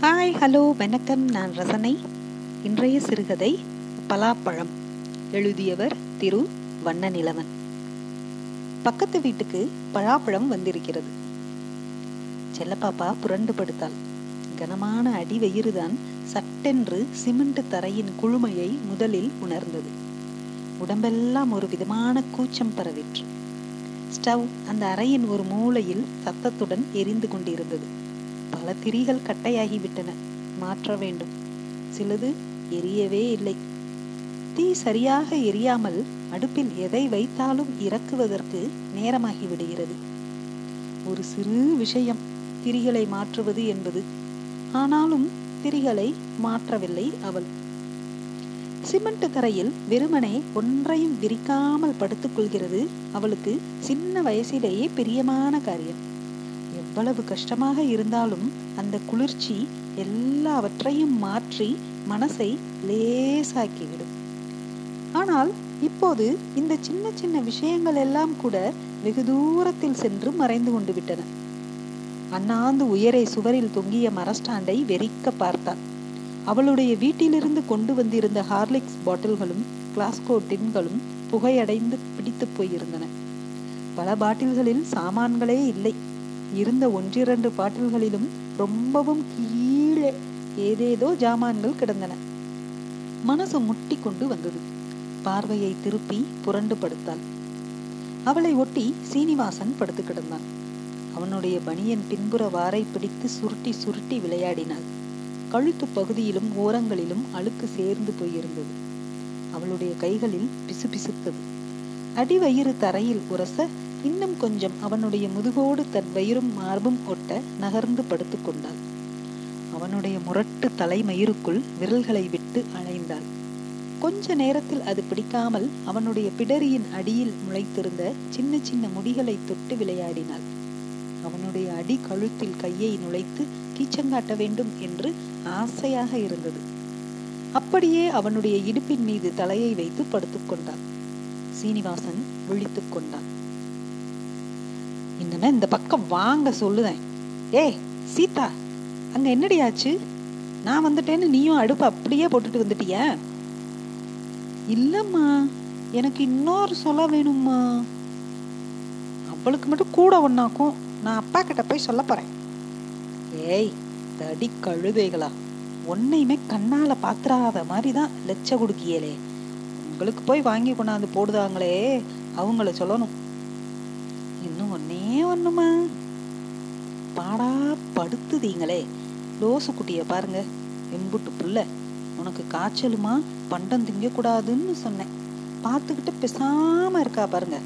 Hi hello வணக்கம். நான் ரசனை. இன்றைய சிறுகதை பலாப்பழம். எழுதியவர் திரு. வண்ணநிலவன். பக்கத்து வீட்டுக்கு பலாப்பழம் வந்திருக்கிறது. செல்லப்பாப்பா புரண்டு படுத்தாள். கனமான அடி வெயிறுதான் சட்டென்று சிமெண்ட் தரையின் குழுமையை முதலில் உணர்ந்தது. உடம்பெல்லாம் ஒரு விதமான கூச்சம் பரவிற்று. ஸ்டவ் அந்த அறையின் ஒரு மூலையில் சத்தத்துடன் எரிந்து கொண்டிருந்தது. பல திரிகள் கட்டையாகிவிட்டன. மாற்ற வேண்டும். சிலது எரியவே இல்லை. தீ சரியாக எரியாமல் அடுப்பில் எதை வைத்தாலும் இறக்குவதற்கு நேரமாகி விடுகிறது ஒரு சிறு விஷயம் திரிகளை மாற்றுவது என்பது. ஆனாலும் திரிகளை மாற்றவில்லை அவள். சிமெண்ட் தரையில் வெறுமனே ஒன்றையும் விரிக்காமல் படுத்துக் கொள்கிறது அவளுக்கு சின்ன வயசிலேயே பிரியமான காரியம். எவ்வளவு கஷ்டமாக இருந்தாலும் அந்த குளிர்ச்சி எல்லாவற்றையும் மாற்றி மனசை லேசாக்கிவிடும். ஆனால் இப்போது இந்த சின்ன சின்ன விஷயங்கள் எல்லாம் கூட வெகு தூரத்தில் சென்று மறைந்து கொண்டு விட்டன. அண்ணாந்து உயரை சுவரில் தொங்கிய மரஸ்டாண்டை வெறிக்க பார்த்தான். அவளுடைய வீட்டிலிருந்து கொண்டு வந்திருந்த ஹார்லிக்ஸ் பாட்டில்களும் கிளாஸ்கோ டின்களும் புகையடைந்து பிடித்து போயிருந்தன. பல பாட்டில்களில் சாமான்களே இல்லை. இருந்த ஒன்றிரண்டு பாட்டில்களிலும் ரொம்பவும் கீழே ஏதேதோ ஜாமான்கள் கிடந்தன. மனசு முட்டி கொண்டு வந்தது. பார்வையை திருப்பி புரண்டு படுத்தாள். அவளை ஒட்டி சீனிவாசன் படுத்து கிடந்தான். அவனுடைய பனியன் பின்புற வாரை பிடித்து சுருட்டி சுருட்டி விளையாடினாள். கழுத்து பகுதியிலும் ஓரங்களிலும் அழுக்கு சேர்ந்து போயிருந்தது. அவளுடைய கைகளில் பிசுபிசுத்தது. அடிவயிறு தரையில் உரச இன்னும் கொஞ்சம் அவனுடைய முதுகோடு தன் வயிறும் மார்பும் ஒட்ட நகர்ந்து படுத்துக்கொண்டாள் அவனுடைய முரட்டு தலைமயிருக்குள் விரல்களை விட்டு அலைந்தாள் கொஞ்ச நேரத்தில் அது பிடிக்காமல் அவனுடைய பிடரியின் அடியில் முளைத்திருந்த சின்ன சின்ன முடிகளை தொட்டு விளையாடினாள். அவனுடைய அடி கழுத்தில் கையை நுழைத்து கீச்சங்காட்ட வேண்டும் என்று ஆசையாக இருந்தது. அப்படியே அவனுடைய இடுப்பின் மீது தலையை வைத்து படுத்துக்கொண்டான் சீனிவாசன் விழித்துக் கொண்டான். இன்னமே இந்த பக்கம் வாங்க சொல்லுதேன். ஏ சீதா அங்க என்னடியாச்சு? நான் வந்துட்டேன்னு நீயும் அடுப்பு அப்படியே போட்டுட்டு வந்துட்டிய? இல்லம்மா எனக்கு இன்னொரு சொல்ல வேணும்மா. அவளுக்கு மட்டும் கூட ஒன்னாக்கும் நான் அப்பா கிட்ட போய் சொல்ல போறேன். ஏய் தடி கழுதைகளா. ஒன்னையுமே கண்ணால பாத்துறாத மாதிரி தான் லெச்ச குடுக்கியலே. உங்களுக்கு போய் வாங்கி கொண்டாந்து போடுதாங்களே அவங்கள சொல்லணும். பண்ணுமா? பாடா படுத்துதீங்களே. லோசு குட்டிய பாருங்க. எம்புட்டு புள்ள. உனக்கு காய்ச்சலுமா? பண்டம் திங்க கூடாதுன்னு சொன்னேன். பார்த்துக்கிட்டு பெசாம இருக்கா பாருங்க.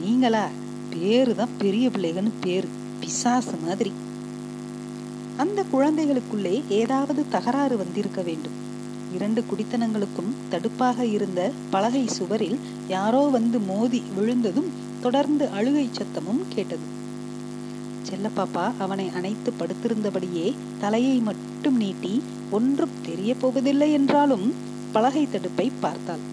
நீங்களா? பேரு தான் பெரிய பிள்ளைகன்னு பேரு. பிசாசு மாதிரி. அந்த குழந்தைகளுக்குள்ளே ஏதாவது தகராறு வந்திருக்க வேண்டும். இரண்டு குடித்தனங்களுக்கும் தடுப்பாக இருந்த பலகை சுவரில் யாரோ வந்து மோதி விழுந்ததும் தொடர்ந்து அழுகை சத்தமும் கேட்டது. செல்லப்பாப்பா அவனை அணைத்து படுத்திருந்தபடியே தலையை மட்டும் நீட்டி ஒன்றும் தெரிய போவதில்லை என்றாலும் பலகை தடுப்பை பார்த்தாள்.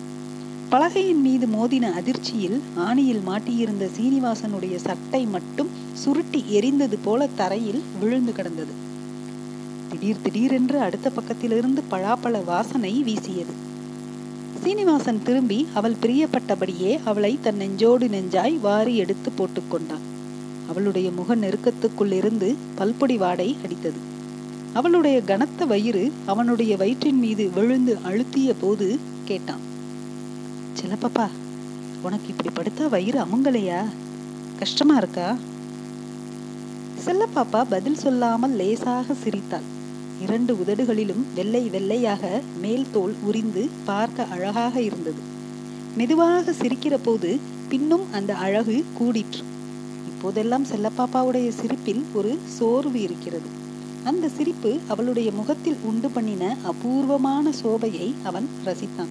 பலகையின் மீது மோதின அதிர்ச்சியில் ஆணியில் மாட்டியிருந்த சீனிவாசனுடைய சட்டை மட்டும் சுருட்டி எரிந்தது போல தரையில் விழுந்து கிடந்தது. திடீர் திடீரென்று அடுத்த பக்கத்திலிருந்து பழாப்பழ வாசனை வீசியது. சீனிவாசன் திரும்பி அவள் பிரியப்பட்டபடியே அவளை தன் நெஞ்சோடு நெஞ்சாய் வாரி எடுத்து போட்டுக்கொண்டான் அவளுடைய முக நெருக்கத்துக்குள்ளிருந்து பல்பொடி வாடை அடித்தது. அவளுடைய கனத்த வயிறு அவனுடைய வயிற்றின் மீது விழுந்து அழுத்திய போது கேட்டான். சிலப்பப்பா உனக்கு இப்படி படுத்தா வயிறு அமுங்கலையா? கஷ்டமா இருக்கா? செல்லப்பாப்பா பதில் சொல்லாமல் லேசாக சிரித்தாள். இரண்டு உதடுகளிலும் வெள்ளை வெள்ளையாக மேல் தோல் உரிந்து பார்க்க அழகாக இருந்தது. மெதுவாக சிரிக்கிற போது பின்னும் அந்த அழகு கூடிற்று. அப்போதெல்லாம் செல்லப்பாப்பாவுடைய சிரிப்பில் ஒரு சோர்வு இருக்கிறது. அந்த சிரிப்பு அவளுடைய முகத்தில் உண்டு பண்ணின அபூர்வமான சோபையை அவன் ரசித்தான்.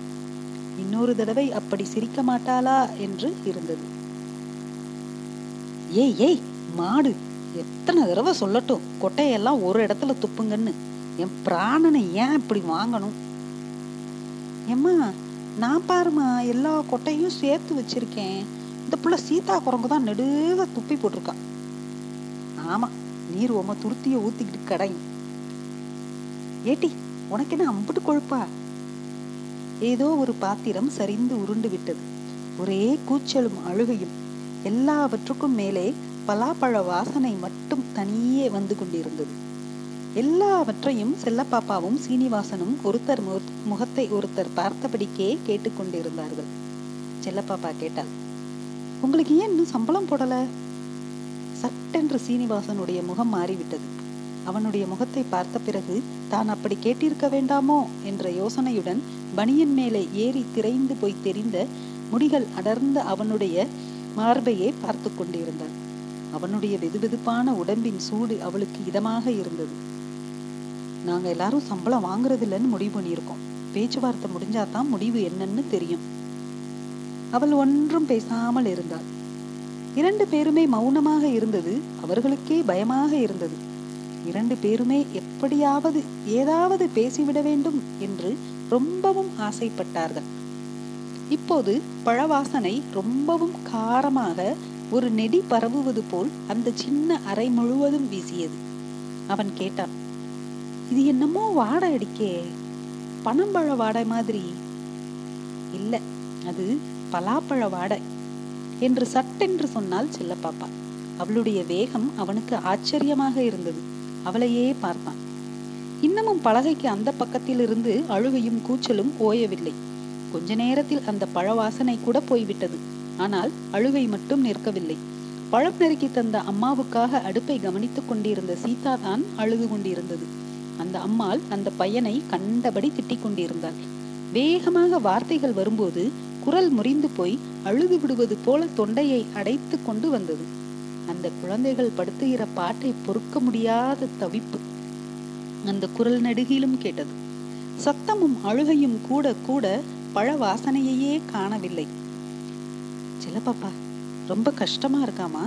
இன்னொரு தடவை அப்படி சிரிக்க மாட்டாளா என்று இருந்தது. ஏய் ஏய் மாடு எத்தனை தடவை சொல்லட்டும் கொட்டையெல்லாம் ஒரு இடத்துல துப்புங்கன்னு. என் பிராணனை ஏன் இப்படி வாங்கணும்? ஏம்மா நான் பாருமா எல்லா கொட்டையும் சேர்த்து வச்சிருக்கேன். இந்த புள்ள சீதா குரங்கு தான் நெடுக துப்பி போட்டிருக்கான் ஆமா நீர் உம துருத்திய ஊத்திக்கிட்டு கடை ஏட்டி உனக்கு என்ன அம்புட்டு கொழுப்பா? ஏதோ ஒரு பாத்திரம் சரிந்து உருண்டு விட்டது. ஒரே கூச்சலும் அழுகையும் எல்லாவற்றுக்கும் மேலே பலாப்பழ வாசனை மட்டும் தனியே வந்து கொண்டிருந்தது. எல்லாவற்றையும் செல்லப்பாப்பாவும் சீனிவாசனும் ஒருத்தர் முகத்தை ஒருத்தர் பார்த்தபடிக்கே கேட்டுக்கொண்டிருந்தார்கள். செல்லப்பாப்பா கேட்டாள் உங்களுக்கு ஏன் இன்னும் சம்பளம் போடல? சட்டென்று சீனிவாசனுடைய முகம் மாறிவிட்டது. அவனுடைய முகத்தை பார்த்த பிறகு தான் அப்படி கேட்டிருக்க வேண்டாமோ? என்ற யோசனையுடன் பனியன் மேலே ஏறி திரைந்து போய் தெரிந்த முடிகள் அடர்ந்த அவனுடைய மார்பையே பார்த்து கொண்டிருந்தாள் அவனுடைய வெதுவெதுப்பான உடம்பின் சூடு அவளுக்கு இதமாக இருந்தது. நாங்க எல்லாரும் சம்பளம் வாங்குறதில்லன்னு முடிவு பண்ணியிருக்கோம். பேச்சுவார்த்தை முடிஞ்சாதான் முடிவு என்னன்னு தெரியும். அவள் ஒன்றும் பேசாமல் இருந்தாள். இரண்டு பேருமே மௌனமாக இருந்தது. அவர்களுக்கே பயமாக இருந்தது. இரண்டு பேருமே எப்படியாவது ஏதாவது பேசிவிட வேண்டும் என்று ரொம்பவும் ஆசைப்பட்டார்கள். இப்போது பழவாசனை ரொம்பவும் காரமாக ஒரு நெடி பரவுவது போல் அந்த சின்ன அறை முழுவதும் வீசியது. அவன் கேட்டான் இது என்னமோ வாடை அடிக்கே? பனம்பழ வாடை மாதிரி. இல்ல அது பலாப்பழ வாடை என்று சட்டென்று சொன்னால் செல்லப்பாப்பா அவளுடைய வேகம் அவனுக்கு ஆச்சரியமாக இருந்தது. அவளையே பார்த்தான். இன்னமும் பலகைக்கு அந்த பக்கத்தில் இருந்து அழுகையும் கூச்சலும் ஓயவில்லை. கொஞ்ச நேரத்தில் அந்த பழவாசனை கூட போய்விட்டது. ஆனால் அழுகை மட்டும் நிற்கவில்லை. பழம் நெருக்கி தந்த அம்மாவுக்காக அடுப்பை கவனித்துக் கொண்டிருந்த சீதா தான் அழுது கொண்டிருந்தது. அந்த அம்மாள் அந்த பையனை கண்டபடி திட்டிக் கொண்டிருந்தாள். வேகமாக வார்த்தைகள் வரும்போது குரல் முறிந்து போய் அழுது விடுவது போல தொண்டையை அடைத்து கொண்டு வந்தது. அந்த குழந்தைகள் படுத்துகிற பாட்டை பொறுக்க முடியாத தவிப்பு. அந்த குரல் நடுகிலும் கேட்டது. சத்தமும் அழுகையும் கூட கூட பழ வாசனையையே காணவில்லை. சிலப்பாப்பா ரொம்ப கஷ்டமா இருக்காமா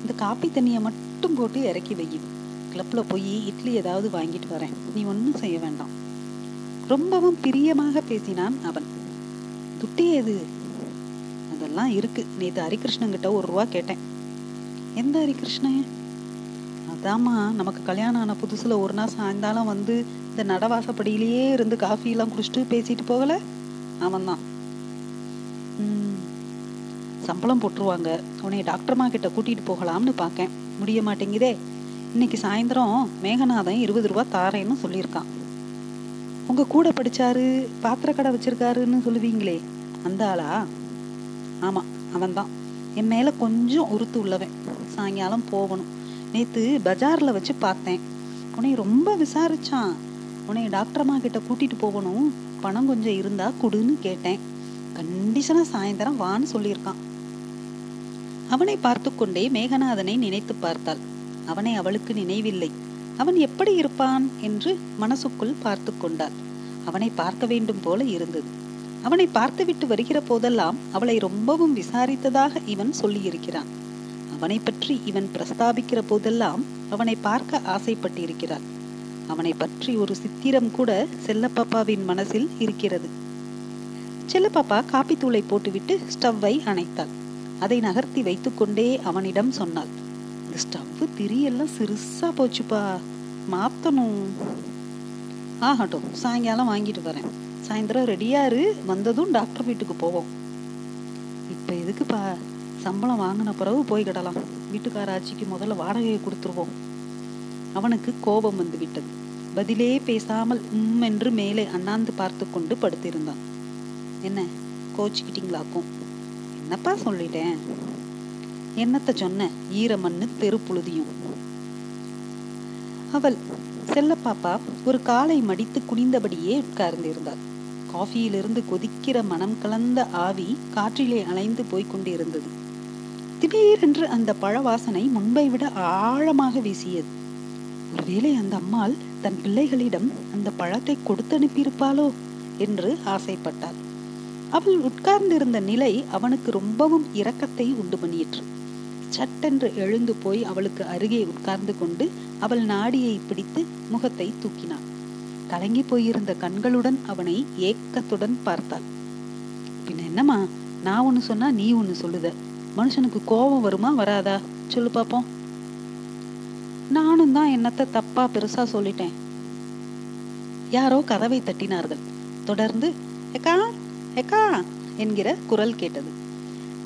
இந்த காப்பி தண்ணியை மட்டும் போட்டு இறக்கி வையும் கிளப்ல போய் இட்லி ஏதாவது வாங்கிட்டு வரேன். நீ ஒன்றும் செய்ய வேண்டாம். ரொம்பவும் பிரியமாக பேசினான் அவன். துட்டி எது? அதெல்லாம் இருக்கு. நேற்று ஹரிகிருஷ்ணன் கிட்ட ஒரு ரூபா கேட்டேன். எந்த ஹரிகிருஷ்ணன்? அதாம்மா நமக்கு கல்யாணம் ஆன புதுசுல ஒரு நாள் சாயந்தாலம் வந்து இந்த நடவாசப்படியிலேயே இருந்து காஃபி எல்லாம் குடிச்சிட்டு பேசிட்டு போகல? அவன்தான். உம் சம்பளம் போட்டுருவாங்க. உன்னை டாக்டர்மா கிட்ட கூட்டிட்டு போகலாம்னு பார்க்கேன் முடிய மாட்டேங்குதே. இன்னைக்கு சாயந்தரம் மேகநாதன் இருபது ரூபா தாரேன்னு சொல்லியிருக்கான். உங்க கூட படிச்சாரு பாத்திர கடை வச்சிருக்காருன்னு சொல்லுவீங்களே அந்த ஆளா? ஆமா அவன்தான். என் மேல கொஞ்சம் உறுத்து உள்ளவன். சாயங்காலம் போகணும். நேத்து பஜார்ல வச்சு பார்த்தேன். உன்னை ரொம்ப விசாரிச்சான். உன்னை டாக்டர்மா கிட்ட கூட்டிட்டு போகணும். பணம் கொஞ்சம் இருந்தா குடுன்னு கேட்டேன். கண்டிஷனா சாயந்தரம் வான்னு சொல்லியிருக்கான். அவனை பார்த்து கொண்டே மேகநாதனை நினைத்து பார்த்தாள். அவனை அவளுக்கு நினைவில்லை. அவன் எப்படி இருப்பான் என்று மனசுக்குள் பார்த்து கொண்டாள் அவனை பார்க்க வேண்டும் போல இருந்தது. அவனை பார்த்துவிட்டு வருகிற போதெல்லாம் அவளை ரொம்பவும் விசாரித்ததாக இவன் சொல்லியிருக்கிறான். அவனை பற்றி இவன் பிரஸ்தாபிக்கிற போதெல்லாம் அவனை பார்க்க ஆசைப்பட்டிருக்கிறாள் அவனை பற்றி ஒரு சித்திரம் கூட செல்லப்பாப்பாவின் மனசில் இருக்கிறது. செல்லப்பாப்பா காப்பித்தூளை போட்டுவிட்டு ஸ்டவ்வை அணைத்தாள் அதை நகர்த்தி வைத்துக்கொண்டே அவனிடம் சொன்னாள். இந்த ஸ்டவ் திரியெல்லாம் சிறுசா போச்சுப்பா. மாத்தணும். ஆகட்டும் சாயங்காலம் வாங்கிட்டு வரேன். சாயந்தரம் ரெடியாரு வந்ததும் டாக்டர் வீட்டுக்கு போவோம். இப்போ எதுக்குப்பா? சம்பளம் வாங்கின பிறகு போய்கிடலாம் வீட்டுக்கார ஆட்சிக்கு முதல்ல வாடகையை கொடுத்துருவோம். அவனுக்கு கோபம் வந்து விட்டது. பதிலே பேசாமல் உம் என்று மேலே அண்ணாந்து பார்த்து கொண்டு படுத்திருந்தான். என்ன கோச்சிக்கிட்டீங்களாக்கும்? என்னப்பா சொல்லிட்டேன்? என்னத்த சொன்ன? ஈரமண்ணு தெரு புழுதியும் அவள் செல்லப்பாப்பா ஒரு காலை மடித்து குனிந்தபடியே உட்கார்ந்திருந்தாள். காஃபியிலிருந்து கொதிக்கிற மனம் கலந்த ஆவி காற்றிலே அலைந்து போய்க் கொண்டிருந்தது. திடீரென்று அந்த பழவாசனை முன்பை விட ஆழமாக வீசியது. ஒருவேளை அந்த அம்மாள் தன் பிள்ளைகளிடம் அந்த பழத்தை கொடுத்து அனுப்பியிருப்பாளோ என்று ஆசைப்பட்டாள். அவள் உட்கார்ந்திருந்த நிலை அவனுக்கு ரொம்பவும் இரக்கத்தை உண்டு பண்ணிற்று. சட்டென்று எழுந்து போய் அவளுக்கு அருகே உட்கார்ந்து கொண்டு அவள் நாடியை பிடித்து முகத்தை தூக்கினான் கலங்கி போயிருந்த கண்களுடன் அவனை ஏக்கத்துடன் பார்த்தாள். பின்ன என்னம்மா? நான் ஒண்ணு சொன்னா நீ ஒண்ணு சொல்லுத. மனுஷனுக்கு கோபம் வருமா வராதா? சொல்லு பார்ப்போம் நானும் தான் என்னத்த தப்பா பெருசா சொல்லிட்டேன். யாரோ கதவை தட்டினார்கள். தொடர்ந்து எக்கா எக்கா என்கிற குரல் கேட்டது.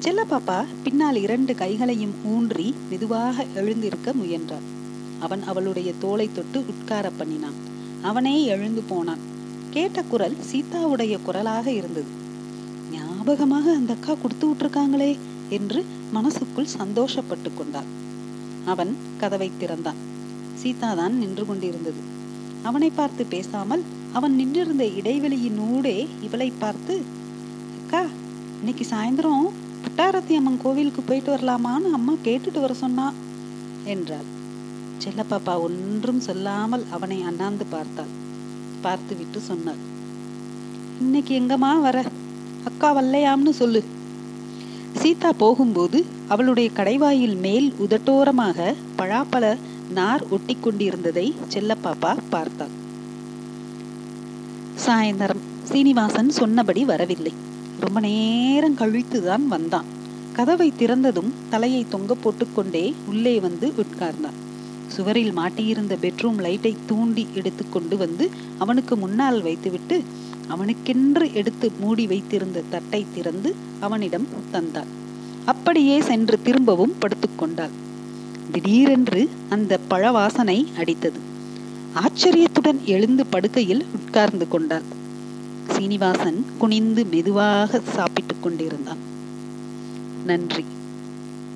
செல்லப்பாப்பா பின்னால் இரண்டு கைகளையும் ஊன்றி மெதுவாக எழுந்திருக்க முயன்றான் அவன் அவளுடைய தோலை தொட்டு உட்கார பண்ணினான். அவனே எழுந்து போனான். கேட்ட குரல் சீதாவுடைய குரலாக இருந்தது. ஞாபகமாக அந்த அக்கா கொடுத்து விட்டுருக்காங்களே என்று மனசுக்குள் சந்தோஷப்பட்டு கொண்டான் அவன் கதவை திறந்தான். சீதா தான் நின்று கொண்டிருந்தது. அவனை பார்த்து பேசாமல் அவன் நின்றிருந்த இடைவெளியினூடே இவளை பார்த்து அக்கா இன்னைக்கு சாயந்தரம் புட்டாரத்தி அம்மன் கோவிலுக்கு போயிட்டு வரலாமான்னு அம்மா கேட்டுட்டு வர சொன்னா. என்றாள். செல்லப்பாப்பா ஒன்றும் சொல்லாமல் அவனை அண்ணாந்து பார்த்தாள். பார்த்து விட்டு சொன்னாள். இன்னைக்கு எங்கம்மா வர? அக்கா வல்லையாம்னு சொல்லு. சீதா போகும்போது அவளுடைய கடைவாயில் மேல் உதட்டோரமாக பழாப்பழ நார் ஒட்டி கொண்டிருந்ததை செல்லப்பாப்பா பார்த்தாள். சாயந்தரம். சீனிவாசன் சொன்னபடி வரவில்லை. ரொம்ப நேரம் கழித்துதான் வந்தான். கதவை திறந்ததும் தலையை தொங்க போட்டுக்கொண்டே உள்ளே வந்து உட்கார்ந்தான். சுவரில் மாட்டியிருந்த பெட்ரூம் லைட்டை தூண்டி எடுத்து கொண்டு வந்து அவனுக்கு முன்னால் வைத்துவிட்டு அவனுக்கென்று எடுத்து மூடி வைத்திருந்த தட்டை திறந்து அவனிடம் தந்தாள் அப்படியே சென்று திரும்பவும் படுத்துக்கொண்டாள் திடீரென்று அந்த பழவாசனை அடித்தது. ஆச்சரியத்துடன் எழுந்து படுக்கையில் உட்கார்ந்து கொண்டாள். சீனிவாசன் குனிந்து மெதுவாக சாப்பிட்டுக் கொண்டிருந்தான். நன்றி.